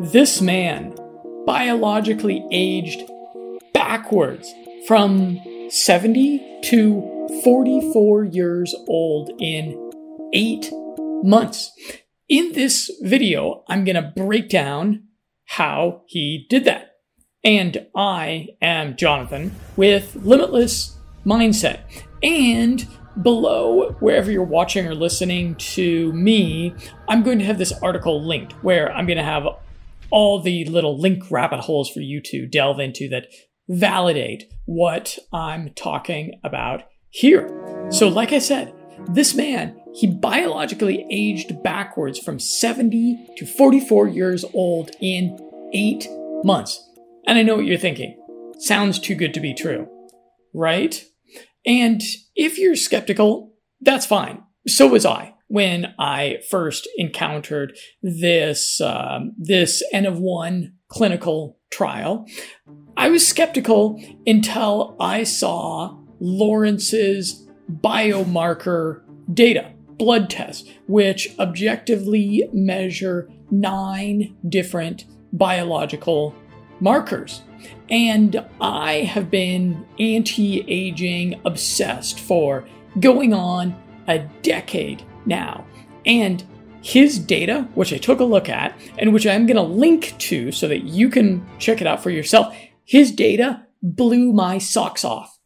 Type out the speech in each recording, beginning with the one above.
this man biologically aged backwards from 70 to 44 years old in eight months. In this video, I'm going to break down how he did that. And I am Jonathan with Limitless Mindset. And below, wherever you're watching or listening to me, I'm going to have this article linked where I'm going to have all the little link rabbit holes for you to delve into that validate what I'm talking about here. So, like I said, this man, he biologically aged backwards from 70 to 44 years old in eight months. And I know what you're thinking. Sounds too good to be true, right? And if you're skeptical, that's fine. So was I when I first encountered this um, this N of one clinical trial. I was skeptical until I saw Lawrence's biomarker data, blood tests, which objectively measure nine different biological markers. And I have been anti aging obsessed for going on a decade now. And his data, which I took a look at and which I'm going to link to so that you can check it out for yourself, his data blew my socks off.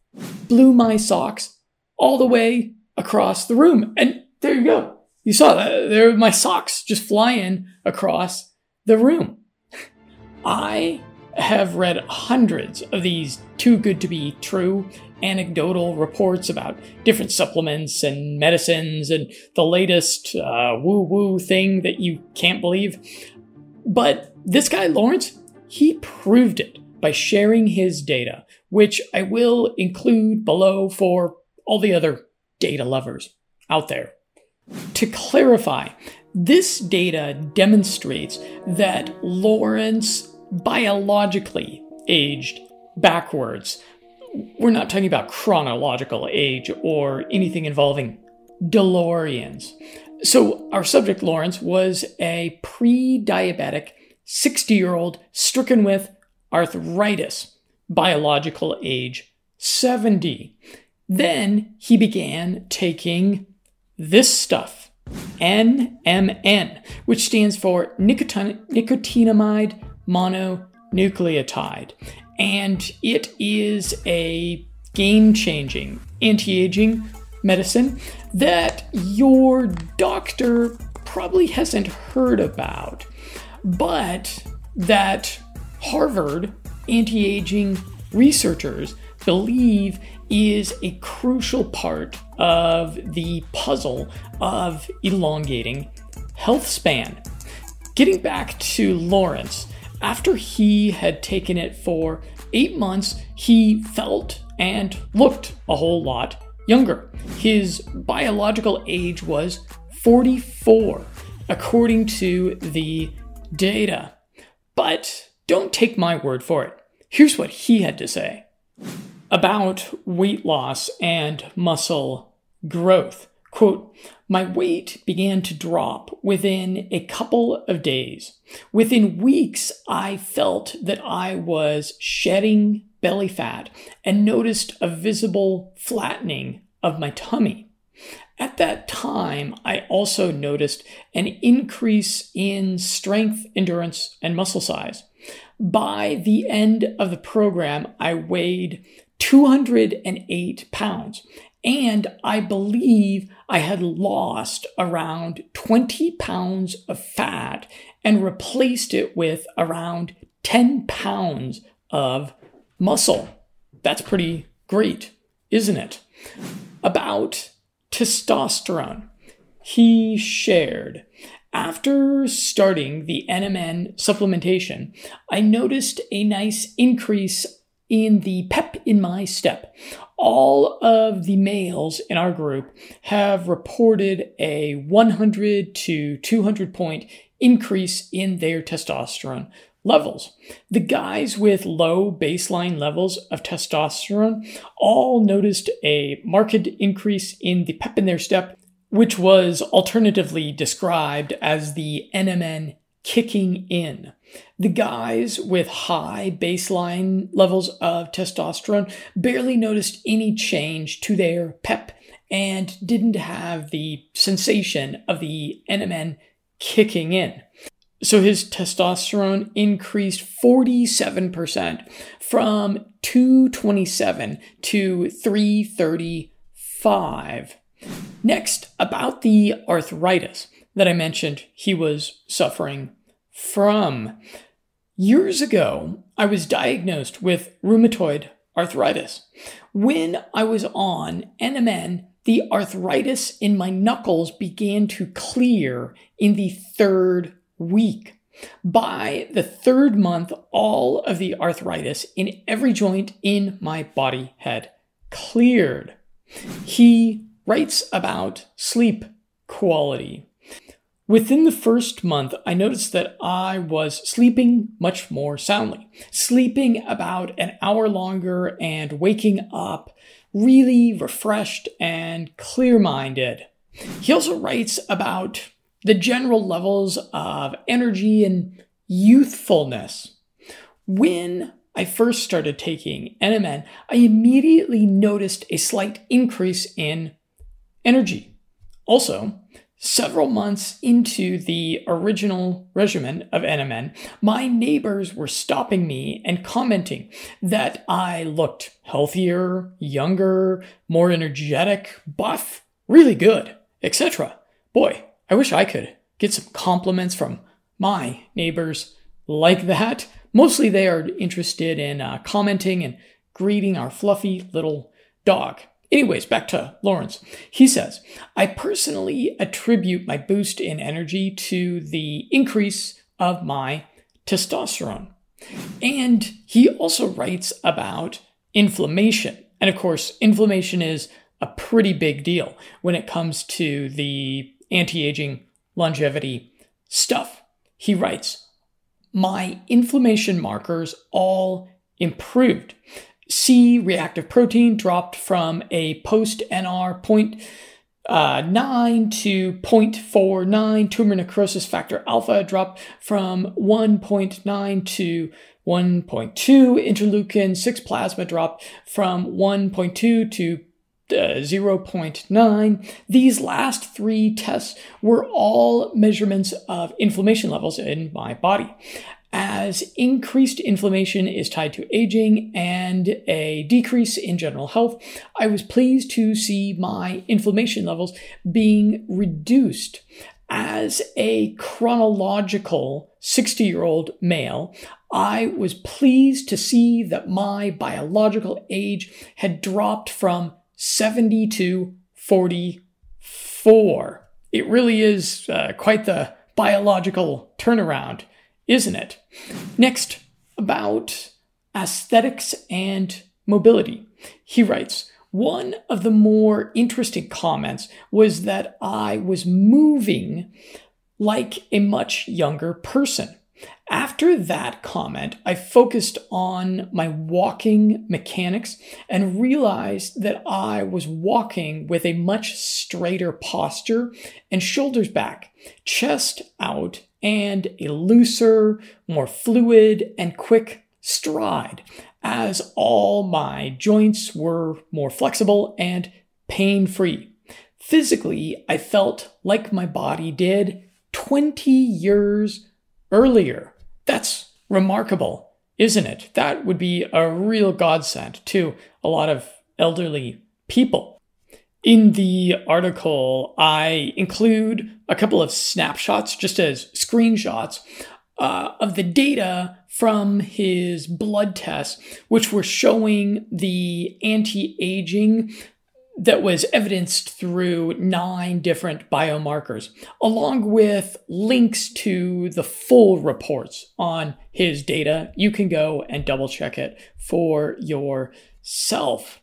Blew my socks all the way across the room. And there you go. You saw that. There my socks just flying across the room. I have read hundreds of these too good to be true anecdotal reports about different supplements and medicines and the latest uh, woo woo thing that you can't believe. But this guy, Lawrence, he proved it by sharing his data, which I will include below for all the other data lovers out there. To clarify, this data demonstrates that Lawrence biologically aged backwards we're not talking about chronological age or anything involving DeLoreans. So, our subject, Lawrence, was a pre diabetic 60 year old stricken with arthritis, biological age 70. Then he began taking this stuff, NMN, which stands for nicotin- nicotinamide mononucleotide and it is a game changing anti aging medicine that your doctor probably hasn't heard about, but that Harvard anti aging researchers believe is a crucial part of the puzzle of elongating health span. Getting back to Lawrence, after he had taken it for eight months, he felt and looked a whole lot younger. His biological age was 44, according to the data. But don't take my word for it. Here's what he had to say about weight loss and muscle growth. Quote, my weight began to drop within a couple of days. Within weeks, I felt that I was shedding belly fat and noticed a visible flattening of my tummy. At that time, I also noticed an increase in strength, endurance, and muscle size. By the end of the program, I weighed 208 pounds and I believe I had lost around 20 pounds of fat and replaced it with around 10 pounds of muscle. That's pretty great, isn't it? About testosterone. He shared after starting the NMN supplementation, I noticed a nice increase in the pep in my step all of the males in our group have reported a 100 to 200 point increase in their testosterone levels. The guys with low baseline levels of testosterone all noticed a marked increase in the pep in their step, which was alternatively described as the NMN kicking in. The guys with high baseline levels of testosterone barely noticed any change to their PEP and didn't have the sensation of the NMN kicking in. So his testosterone increased 47% from 227 to 335. Next, about the arthritis that I mentioned he was suffering from. Years ago, I was diagnosed with rheumatoid arthritis. When I was on NMN, the arthritis in my knuckles began to clear in the third week. By the third month, all of the arthritis in every joint in my body had cleared. He writes about sleep quality. Within the first month, I noticed that I was sleeping much more soundly, sleeping about an hour longer and waking up really refreshed and clear minded. He also writes about the general levels of energy and youthfulness. When I first started taking NMN, I immediately noticed a slight increase in energy. Also, several months into the original regimen of NMN, my neighbors were stopping me and commenting that I looked healthier, younger, more energetic, buff, really good, etc. Boy, I wish I could get some compliments from my neighbors like that. Mostly they are interested in uh, commenting and greeting our fluffy little dog. Anyways, back to Lawrence. He says, I personally attribute my boost in energy to the increase of my testosterone. And he also writes about inflammation. And of course, inflammation is a pretty big deal when it comes to the anti aging longevity stuff. He writes, My inflammation markers all improved. C reactive protein dropped from a post NR point uh, 9 to 0.49. Tumor necrosis factor alpha dropped from 1.9 to 1.2. Interleukin 6 plasma dropped from 1.2 to uh, 0.9. These last three tests were all measurements of inflammation levels in my body. As increased inflammation is tied to aging and a decrease in general health, I was pleased to see my inflammation levels being reduced. As a chronological 60 year old male, I was pleased to see that my biological age had dropped from 70 to 44. It really is uh, quite the biological turnaround, isn't it? Next, about aesthetics and mobility. He writes, one of the more interesting comments was that I was moving like a much younger person. After that comment, I focused on my walking mechanics and realized that I was walking with a much straighter posture and shoulders back, chest out, and a looser, more fluid, and quick stride, as all my joints were more flexible and pain free. Physically, I felt like my body did 20 years earlier. That's remarkable, isn't it? That would be a real godsend to a lot of elderly people. In the article, I include a couple of snapshots, just as screenshots, uh, of the data from his blood tests, which were showing the anti aging that was evidenced through nine different biomarkers, along with links to the full reports on his data. You can go and double check it for yourself.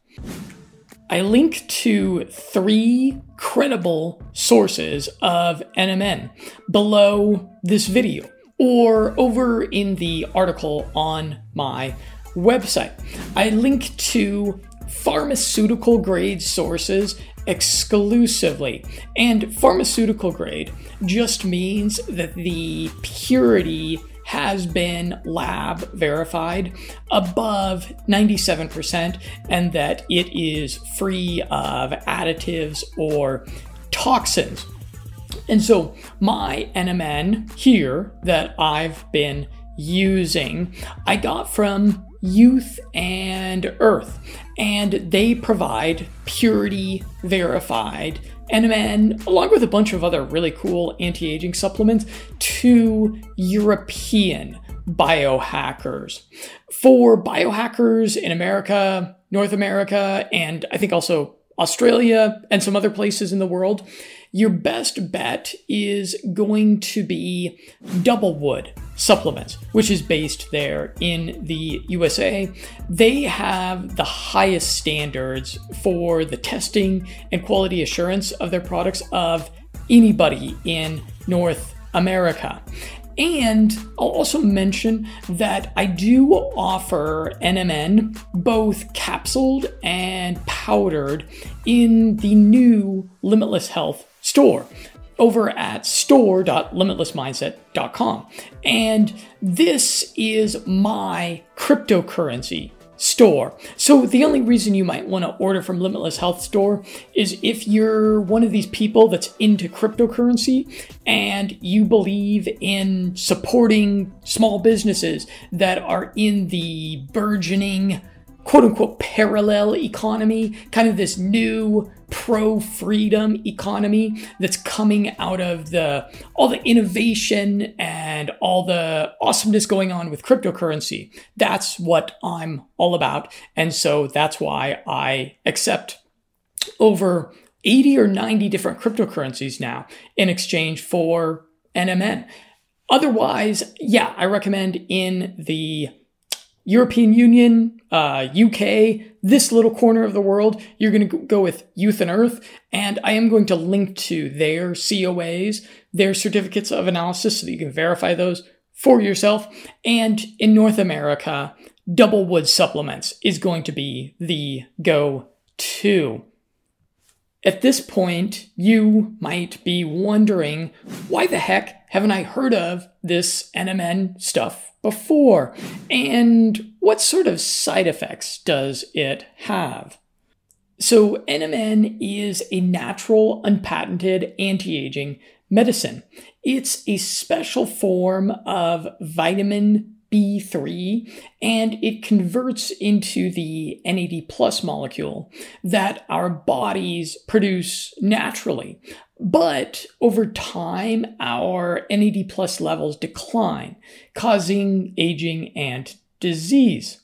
I link to three credible sources of NMN below this video or over in the article on my website. I link to pharmaceutical grade sources exclusively. And pharmaceutical grade just means that the purity has been lab verified above 97% and that it is free of additives or toxins. And so, my NMN here that I've been using, I got from Youth and Earth, and they provide purity verified NMN, along with a bunch of other really cool anti aging supplements, to European biohackers. For biohackers in America, North America, and I think also Australia and some other places in the world, your best bet is going to be double wood supplements, which is based there in the USA. They have the highest standards for the testing and quality assurance of their products of anybody in North America. And I'll also mention that I do offer NMN both capsuled and powdered in the new Limitless Health store over at store.limitlessmindset.com. And this is my cryptocurrency store. So the only reason you might want to order from Limitless Health Store is if you're one of these people that's into cryptocurrency and you believe in supporting small businesses that are in the burgeoning quote unquote parallel economy, kind of this new pro freedom economy that's coming out of the all the innovation and all the awesomeness going on with cryptocurrency. That's what I'm all about. And so that's why I accept over 80 or 90 different cryptocurrencies now in exchange for NMN. Otherwise, yeah, I recommend in the European Union, uh, UK, this little corner of the world, you're going to go with Youth and Earth. And I am going to link to their COAs, their certificates of analysis, so that you can verify those for yourself. And in North America, Double Wood Supplements is going to be the go to. At this point, you might be wondering why the heck haven't I heard of this NMN stuff before? And what sort of side effects does it have? So, NMN is a natural, unpatented anti aging medicine. It's a special form of vitamin B3 and it converts into the NAD plus molecule that our bodies produce naturally. But over time, our NAD plus levels decline, causing aging and disease.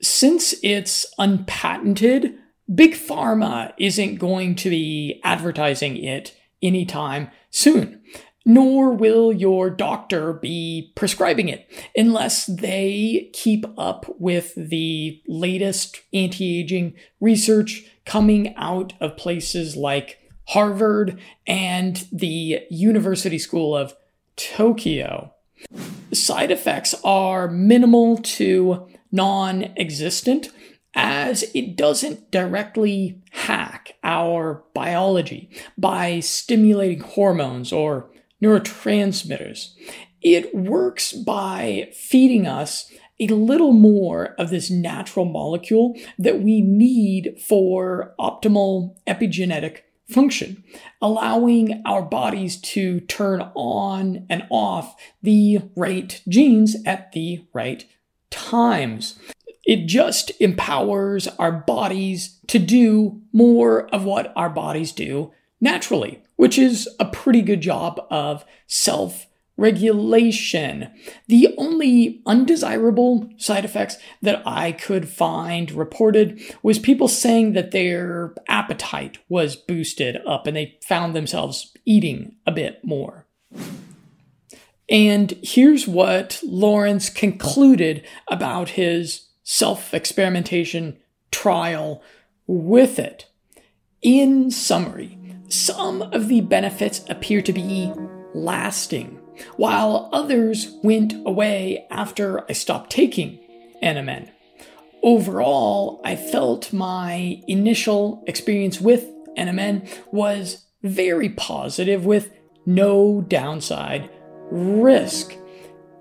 Since it's unpatented, Big Pharma isn't going to be advertising it anytime soon nor will your doctor be prescribing it unless they keep up with the latest anti aging research coming out of places like Harvard and the University School of Tokyo. Side effects are minimal to non existent as it doesn't directly hack our biology by stimulating hormones or neurotransmitters. It works by feeding us a little more of this natural molecule that we need for optimal epigenetic function, allowing our bodies to turn on and off the right genes at the right times. It just empowers our bodies to do more of what our bodies do naturally which is a pretty good job of self regulation. The only undesirable side effects that I could find reported was people saying that their appetite was boosted up and they found themselves eating a bit more. And here's what Lawrence concluded about his self experimentation trial with it. In summary, some of the benefits appear to be lasting, while others went away after I stopped taking NMN. overall, I felt my initial experience with NMN was very positive with no downside risk.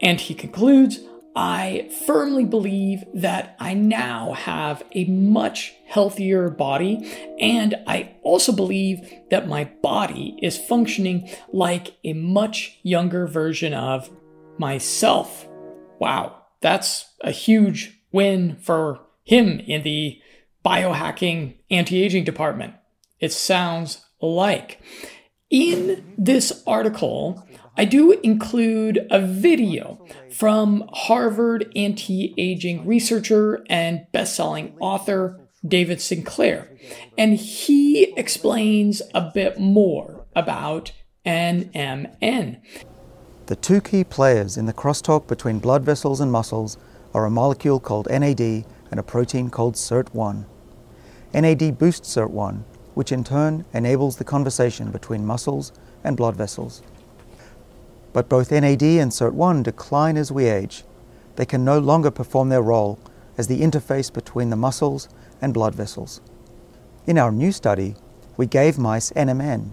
And he concludes, I firmly believe that I now have a much healthier body, and I also believe that my body is functioning like a much younger version of myself. Wow, that's a huge win for him in the biohacking anti aging department. It sounds like. In this article, I do include a video from Harvard anti aging researcher and best selling author David Sinclair, and he explains a bit more about NMN. The two key players in the crosstalk between blood vessels and muscles are a molecule called NAD and a protein called SIRT1. NAD boosts SIRT1, which in turn enables the conversation between muscles and blood vessels. But both NAD and SIRT1 decline as we age. They can no longer perform their role as the interface between the muscles and blood vessels. In our new study, we gave mice NMN,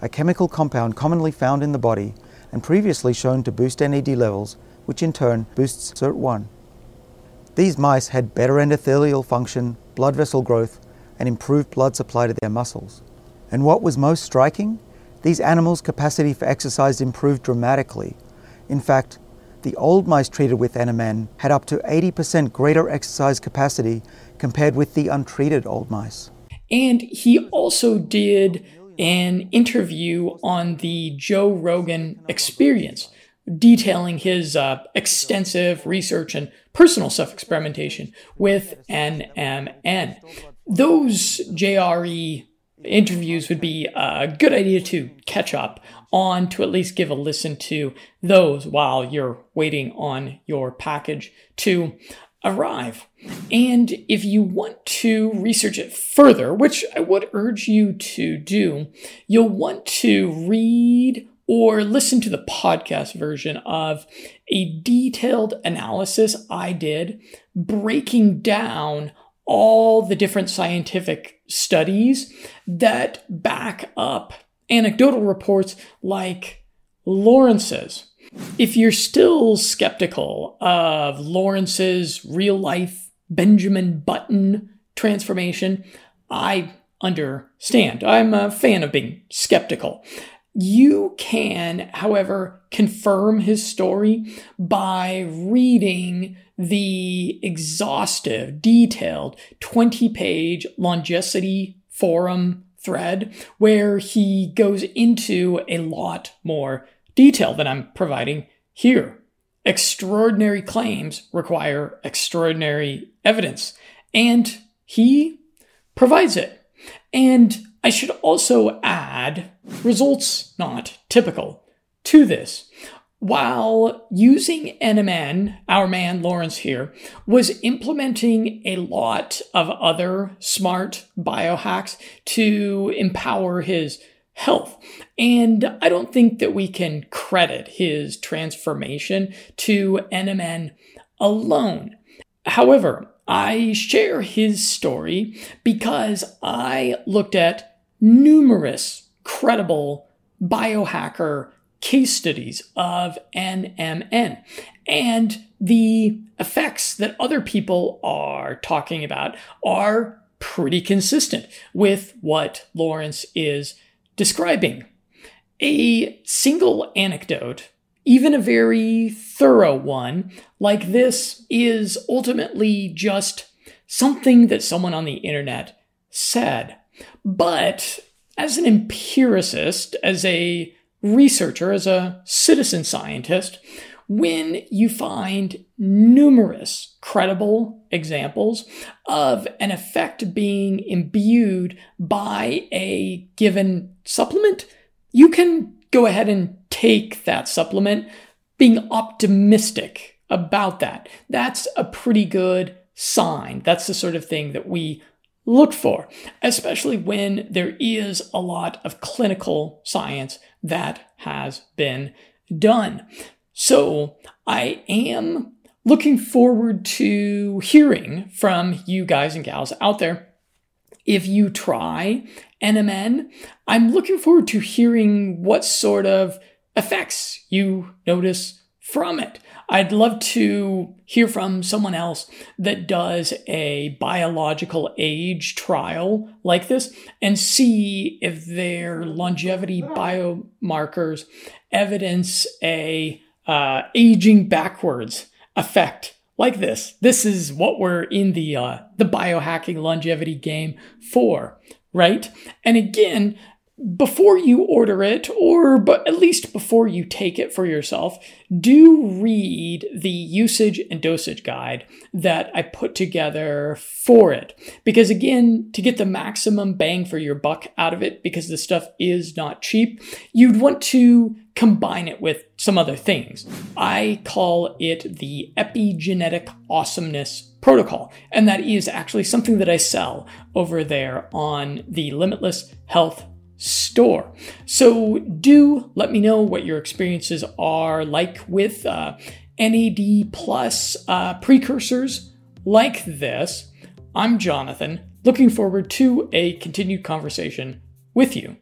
a chemical compound commonly found in the body and previously shown to boost NAD levels, which in turn boosts SIRT1. These mice had better endothelial function, blood vessel growth, and improved blood supply to their muscles. And what was most striking? These animals' capacity for exercise improved dramatically. In fact, the old mice treated with NMN had up to 80% greater exercise capacity compared with the untreated old mice. And he also did an interview on the Joe Rogan experience, detailing his uh, extensive research and personal self experimentation with NMN those JRE interviews would be a good idea to catch up on to at least give a listen to those while you're waiting on your package to arrive. And if you want to research it further, which I would urge you to do, you'll want to read or listen to the podcast version of a detailed analysis I did breaking down all the different scientific studies that back up anecdotal reports like Lawrence's. If you're still skeptical of Lawrence's real life Benjamin Button transformation, I understand. I'm a fan of being skeptical. You can, however, confirm his story by reading the exhaustive, detailed 20 page Longevity forum thread where he goes into a lot more detail than I'm providing here. Extraordinary claims require extraordinary evidence, and he provides it. And I should also add results not typical to this. While using NMN, our man Lawrence here was implementing a lot of other smart biohacks to empower his health. And I don't think that we can credit his transformation to NMN alone. However, I share his story because I looked at numerous credible biohacker case studies of NMN and the effects that other people are talking about are pretty consistent with what Lawrence is describing. A single anecdote, even a very thorough one like this, is ultimately just something that someone on the internet said. But as an empiricist, as a researcher, as a citizen scientist, when you find numerous credible examples of an effect being imbued by a given supplement, you can go ahead and take that supplement being optimistic about that. That's a pretty good sign. That's the sort of thing that we look for, especially when there is a lot of clinical science that has been done. So I am looking forward to hearing from you guys and gals out there. If you try NMN, I'm looking forward to hearing what sort of effects you notice from it. I'd love to hear from someone else that does a biological age trial like this and see if their longevity biomarkers evidence a uh, aging backwards effect like this. This is what we're in the uh, the biohacking longevity game for, right? And again, before you order it, or but at least before you take it for yourself, do read the usage and dosage guide that I put together for it. Because again, to get the maximum bang for your buck out of it, because the stuff is not cheap, you'd want to combine it with some other things. I call it the epigenetic awesomeness protocol, and that is actually something that I sell over there on the Limitless Health store. So do let me know what your experiences are like with uh, NAD plus uh, precursors like this. I'm Jonathan, looking forward to a continued conversation with you.